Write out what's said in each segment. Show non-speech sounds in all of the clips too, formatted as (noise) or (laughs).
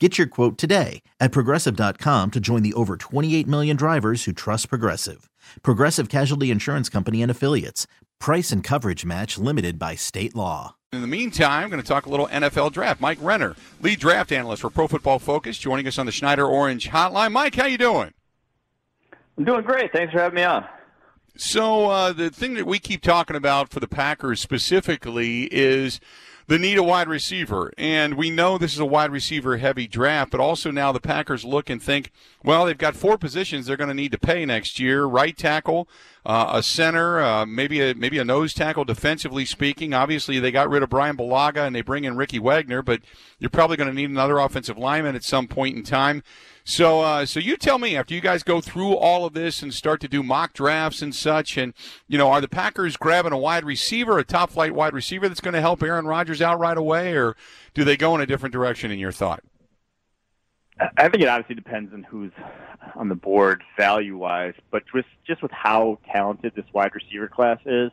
Get your quote today at progressive.com to join the over 28 million drivers who trust Progressive. Progressive Casualty Insurance Company and Affiliates. Price and coverage match limited by state law. In the meantime, I'm going to talk a little NFL draft. Mike Renner, lead draft analyst for Pro Football Focus, joining us on the Schneider Orange Hotline. Mike, how you doing? I'm doing great. Thanks for having me on. So uh, the thing that we keep talking about for the Packers specifically is the need a wide receiver. And we know this is a wide receiver heavy draft, but also now the Packers look and think, well, they've got four positions they're going to need to pay next year right tackle, uh, a center, uh, maybe a maybe a nose tackle defensively speaking. Obviously, they got rid of Brian Bulaga and they bring in Ricky Wagner, but you're probably going to need another offensive lineman at some point in time. So, uh, so you tell me after you guys go through all of this and start to do mock drafts and such, and you know, are the Packers grabbing a wide receiver, a top flight wide receiver that's going to help Aaron Rodgers out right away, or do they go in a different direction in your thought? I think it obviously depends on who's on the board value wise, but just just with how talented this wide receiver class is,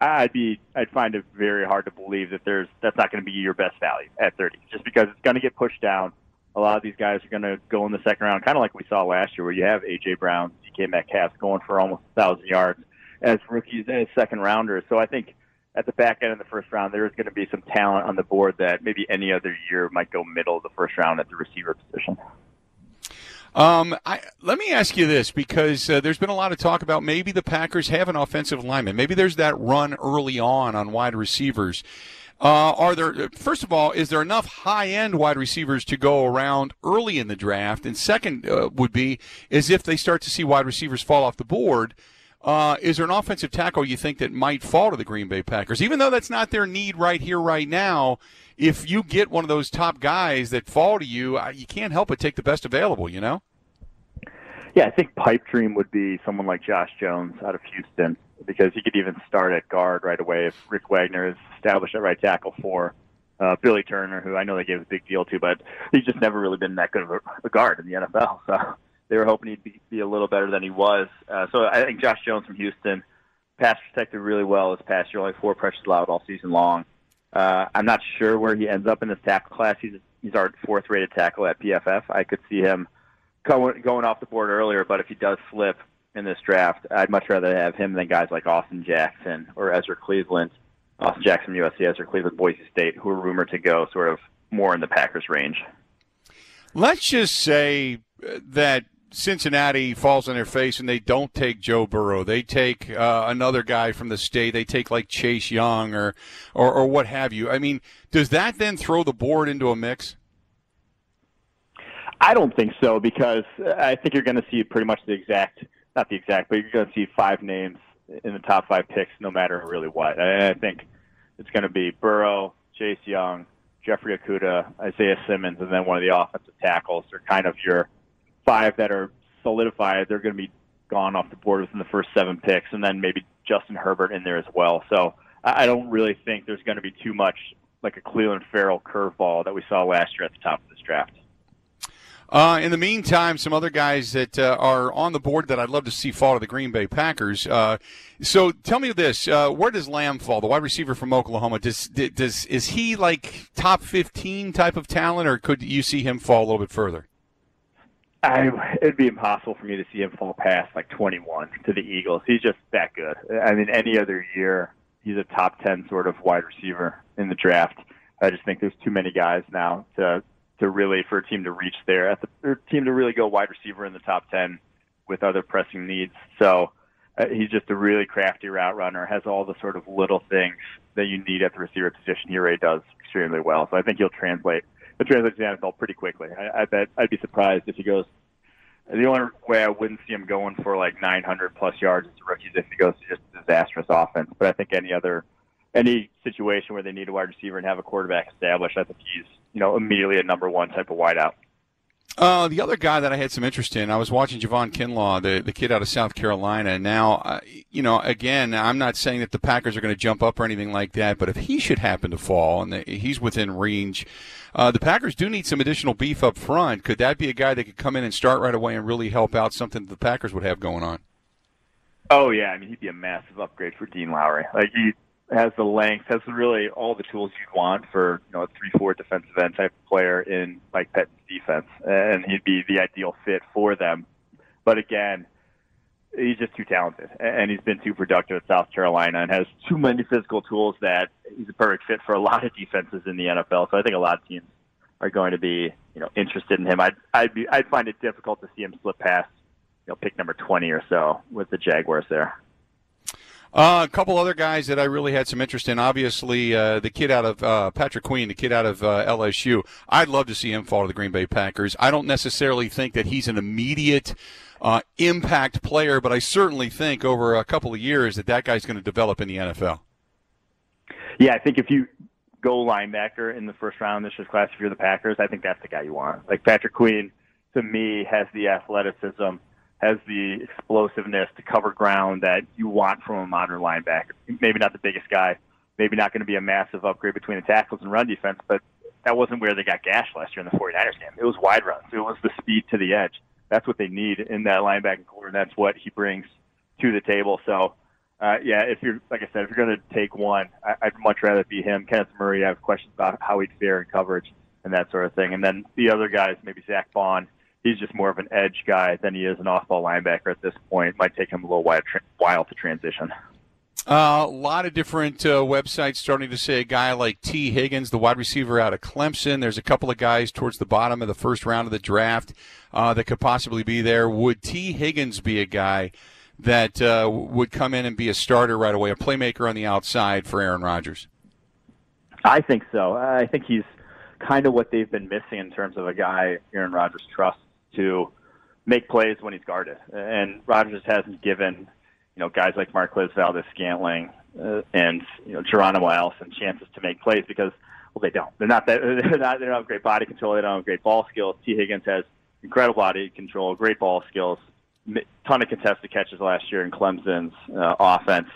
I'd be I'd find it very hard to believe that there's that's not going to be your best value at 30, just because it's going to get pushed down a lot of these guys are going to go in the second round, kind of like we saw last year, where you have AJ Brown, DK Metcalf going for almost a thousand yards as rookies and second rounders. So I think at the back end of the first round, there is going to be some talent on the board that maybe any other year might go middle of the first round at the receiver position. Um, I, let me ask you this because uh, there's been a lot of talk about maybe the Packers have an offensive lineman. Maybe there's that run early on on wide receivers. Uh, are there, first of all, is there enough high end wide receivers to go around early in the draft? And second uh, would be, is if they start to see wide receivers fall off the board, uh, is there an offensive tackle you think that might fall to the Green Bay Packers? Even though that's not their need right here, right now, if you get one of those top guys that fall to you, you can't help but take the best available, you know? Yeah, I think pipe dream would be someone like Josh Jones out of Houston because he could even start at guard right away if Rick Wagner is established at right tackle for uh, Billy Turner, who I know they gave a big deal to, but he's just never really been that good of a, a guard in the NFL. (laughs) So they were hoping he'd be, be a little better than he was. Uh, so I think Josh Jones from Houston, pass protected really well this past year, only four pressures allowed all season long. Uh, I'm not sure where he ends up in this tackle class. He's he's our fourth rated tackle at PFF. I could see him going going off the board earlier, but if he does slip, in this draft. I'd much rather have him than guys like Austin Jackson or Ezra Cleveland. Austin Jackson, USC, Ezra Cleveland, Boise State, who are rumored to go sort of more in the Packers range. Let's just say that Cincinnati falls on their face and they don't take Joe Burrow. They take uh, another guy from the state. They take like Chase Young or, or, or what have you. I mean, does that then throw the board into a mix? I don't think so because I think you're going to see pretty much the exact not the exact, but you're going to see five names in the top five picks, no matter really what. I, I think it's going to be Burrow, Chase Young, Jeffrey Okudah, Isaiah Simmons, and then one of the offensive tackles. They're kind of your five that are solidified. They're going to be gone off the board within the first seven picks, and then maybe Justin Herbert in there as well. So I don't really think there's going to be too much like a Clelin Ferrell curveball that we saw last year at the top of this draft. Uh, in the meantime, some other guys that uh, are on the board that I'd love to see fall to the Green Bay Packers. Uh, so tell me this: uh, where does Lamb fall, the wide receiver from Oklahoma? Does does is he like top fifteen type of talent, or could you see him fall a little bit further? I, (laughs) it'd be impossible for me to see him fall past like 21 to the Eagles. He's just that good. I mean, any other year, he's a top 10 sort of wide receiver in the draft. I just think there's too many guys now to to really for a team to reach there, at the team to really go wide receiver in the top ten with other pressing needs. So uh, he's just a really crafty route runner. Has all the sort of little things that you need at the receiver position. He really does extremely well. So I think he'll translate. He'll translate to the NFL pretty quickly. I, I bet I'd be surprised if he goes. The only way I wouldn't see him going for like 900 plus yards as a rookie is if he goes to just a disastrous offense. But I think any other any situation where they need a wide receiver and have a quarterback established, I think he's you know immediately a number one type of wideout. Uh, the other guy that I had some interest in, I was watching Javon Kinlaw, the, the kid out of South Carolina. Now, uh, you know, again, I'm not saying that the Packers are going to jump up or anything like that, but if he should happen to fall and the, he's within range, uh, the Packers do need some additional beef up front. Could that be a guy that could come in and start right away and really help out something that the Packers would have going on? Oh yeah, I mean he'd be a massive upgrade for Dean Lowry. Like he has the length, has really all the tools you'd want for you know a three-four defensive end type of player in Mike Pettine's defense, and he'd be the ideal fit for them. But again, he's just too talented, and he's been too productive at South Carolina, and has too many physical tools that he's a perfect fit for a lot of defenses in the NFL. So I think a lot of teams are going to be you know interested in him. I'd I'd be I'd find it difficult to see him slip past you know pick number twenty or so with the Jaguars there. Uh, a couple other guys that I really had some interest in. Obviously, uh, the kid out of uh, Patrick Queen, the kid out of uh, LSU. I'd love to see him fall to the Green Bay Packers. I don't necessarily think that he's an immediate uh, impact player, but I certainly think over a couple of years that that guy's going to develop in the NFL. Yeah, I think if you go linebacker in the first round this year's class, if you're the Packers, I think that's the guy you want. Like Patrick Queen, to me, has the athleticism has the explosiveness to cover ground that you want from a modern linebacker. Maybe not the biggest guy, maybe not going to be a massive upgrade between the tackles and run defense, but that wasn't where they got gashed last year in the 49ers game. It was wide runs. It was the speed to the edge. That's what they need in that linebacking corps, and that's what he brings to the table. So, uh, yeah, if you're like I said, if you're going to take one, I, I'd much rather be him. Kenneth Murray, I have questions about how he'd fare in coverage and that sort of thing. And then the other guys, maybe Zach Baun he's just more of an edge guy than he is an off-ball linebacker at this point. Might take him a little while, while to transition. Uh, a lot of different uh, websites starting to say a guy like Tee Higgins, the wide receiver out of Clemson. There's a couple of guys towards the bottom of the first round of the draft uh, that could possibly be there. Would Tee Higgins be a guy that uh, would come in and be a starter right away, a playmaker on the outside for Aaron Rodgers? I think so. I think he's kind of what they've been missing in terms of a guy Aaron Rodgers trusts to make plays when he's guarded. And Rodgers hasn't given, you know, guys like Marquez Valdes-Scantling uh, and you know Geronimo Allison chances to make plays because well they don't. They're not that (laughs) they're not they don't have great body control. They don't have great ball skills. Tee Higgins has incredible body control, great ball skills, ton of contested catches last year in Clemson's uh, offense.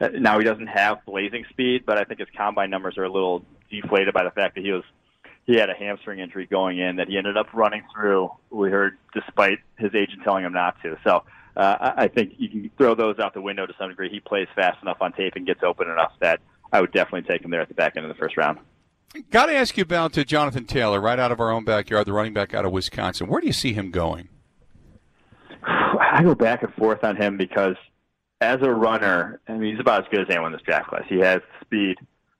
Uh, now he doesn't have blazing speed, but I think his combine numbers are a little deflated by the fact that he was he had a hamstring injury going in that he ended up running through. We heard, despite his agent telling him not to. So uh, I think you can throw those out the window to some degree. He plays fast enough on tape and gets open enough that I would definitely take him there at the back end of the first round. Got to ask you about uh, Jonathan Taylor, right out of our own backyard, the running back out of Wisconsin. Where do you see him going? (sighs) I go back and forth on him because as a runner, I mean, he's about as good as anyone in this draft class. He has speed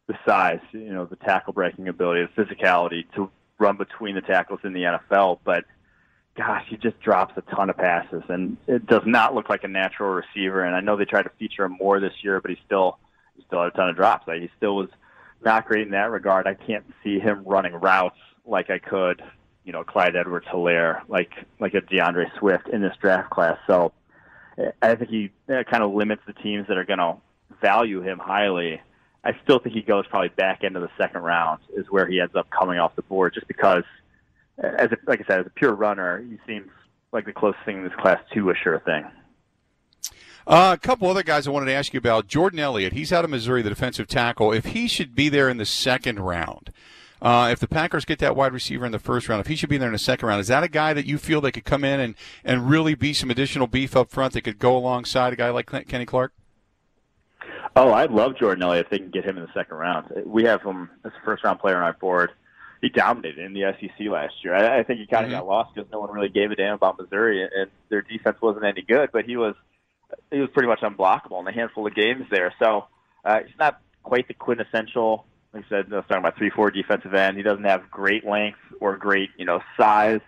the size, you know, the tackle breaking ability, the physicality to run between the tackles in the NFL. But gosh, he just drops a ton of passes, and it does not look like a natural receiver. And I know they tried to feature him more this year, but he still he still had a ton of drops. Like he still was not great in that regard. I can't see him running routes like I could, you know, Clyde Edwards-Helaire, like like a D'Andre Swift in this draft class. So I think he uh, kind of limits the teams that are going to value him highly I still think he goes probably back into the second round is where he ends up coming off the board, just because, as a, like I said, as a pure runner, he seems like the closest thing in this class to a sure thing. Uh, a couple other guys I wanted to ask you about. Jordan Elliott, he's out of Missouri, the defensive tackle. If he should be there in the second round, uh, if the Packers get that wide receiver in the first round, if he should be there in the second round, is that a guy that you feel they could come in and, and really be some additional beef up front that could go alongside a guy like Kenny Clark? Oh, I'd love Jordan Elliott if they can get him in the second round. We have him as a first round player on our board. He dominated in the SEC last year. I, I think he kind of mm-hmm. got lost because no one really gave a damn about Missouri, and their defense wasn't any good. But he was he was pretty much unblockable in a handful of games there. So uh, he's not quite the quintessential Like I said, I was talking about three four defensive end. He doesn't have great length or great you know size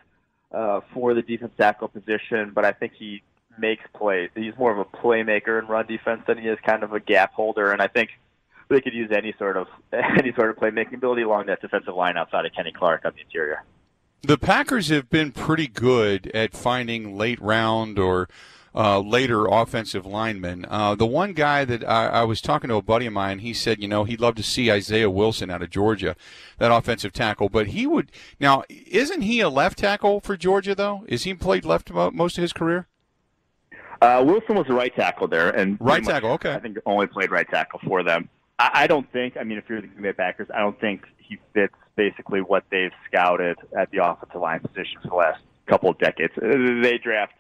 uh, for the defense tackle position, but I think he makes plays. He's more of a playmaker in run defense than he is kind of a gap holder, and I think they could use any sort of (laughs) any sort of playmaking ability along that defensive line outside of Kenny Clark on the interior. The Packers have been pretty good at finding late round or uh, later offensive linemen. Uh, the one guy that I, I, was talking to a buddy of mine, he said, you know, he'd love to see Isaiah Wilson out of Georgia, that offensive tackle. But he would now, isn't he a left tackle for Georgia though? Is he played left most of his career? Uh, Wilson was a right tackle there, and right tackle. Much, okay, I think only played right tackle for them. I, I don't think. I mean, if you're the Green Bay Packers, I don't think he fits basically what they've scouted at the offensive line position for the last couple of decades. Uh, they draft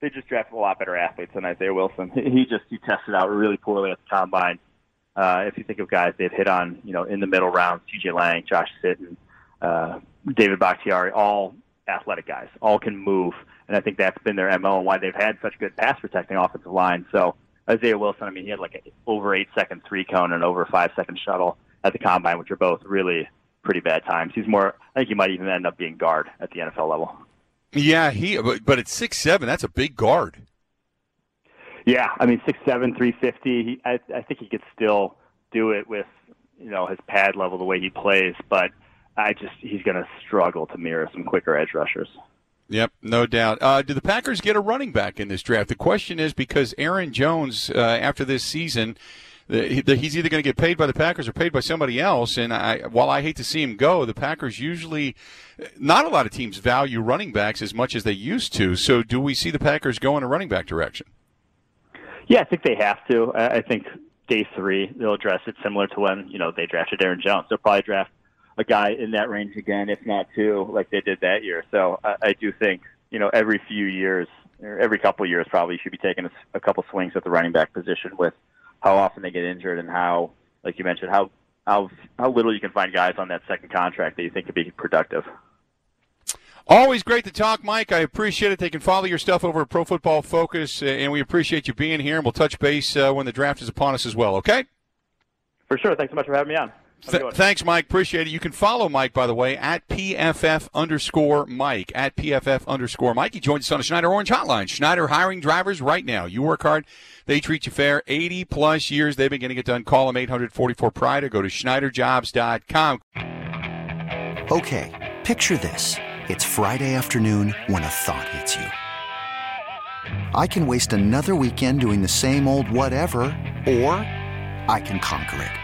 they just drafted a lot better athletes than Isaiah Wilson. He just he tested out really poorly at the combine. Uh, if you think of guys they've hit on, you know, in the middle rounds, T.J. Lang, Josh Sitton, uh, David Bakhtiari, all athletic guys, all can move, and I think that's been their mo and why they've had such good pass protecting offensive line. So Isaiah Wilson, I mean, he had like an over eight second three cone and over five second shuttle at the combine, which are both really pretty bad times. He's more, I think he might even end up being guard at the NFL level. Yeah, he. But, but at six seven, that's a big guard. Yeah, I mean six seven, three fifty. He, I, I think he could still do it with you know his pad level, the way he plays. But I just he's going to struggle to mirror some quicker edge rushers. Yep, no doubt. Uh, do the Packers get a running back in this draft? The question is because Aaron Jones, uh, after this season, he's either going to get paid by the Packers or paid by somebody else. And I, while I hate to see him go, the Packers usually, not a lot of teams value running backs as much as they used to. So, do we see the Packers go in a running back direction? Yeah, I think they have to. I think day three they'll address it similar to when you know they drafted Aaron Jones. They'll probably draft a guy in that range again, if not two, like they did that year. So I, I do think you know every few years, or every couple of years, probably should be taking a, a couple swings at the running back position with how often they get injured and how, like you mentioned, how how how little you can find guys on that second contract that you think could be productive. Always great to talk, Mike. I appreciate it. They can follow your stuff over at Pro Football Focus, uh, and we appreciate you being here. And we'll touch base uh, when the draft is upon us as well. Okay? For sure. Thanks so much for having me on. Th- thanks, Mike. Appreciate it. You can follow Mike, by the way, at PFF underscore Mike. At PFF underscore Mike. He joins us on the Schneider Orange Hotline. Schneider hiring drivers right now. You work hard, they treat you fair. 80 plus years they've been getting it done. Call them 844 Pride or go to SchneiderJobs.com. Okay, picture this. It's Friday afternoon when a thought hits you. I can waste another weekend doing the same old whatever, or I can conquer it.